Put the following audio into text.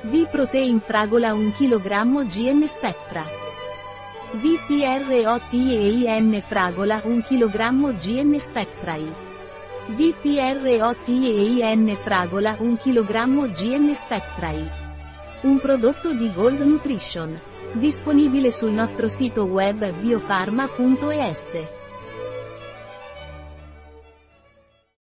V-Protein fragola 1 kg GN Spectra. VPROTEIN fragola 1 kg GN Spectrai. VPROTEIN fragola 1 kg GN Spectrai. Un prodotto di Gold Nutrition. Disponibile sul nostro sito web biofarma.es.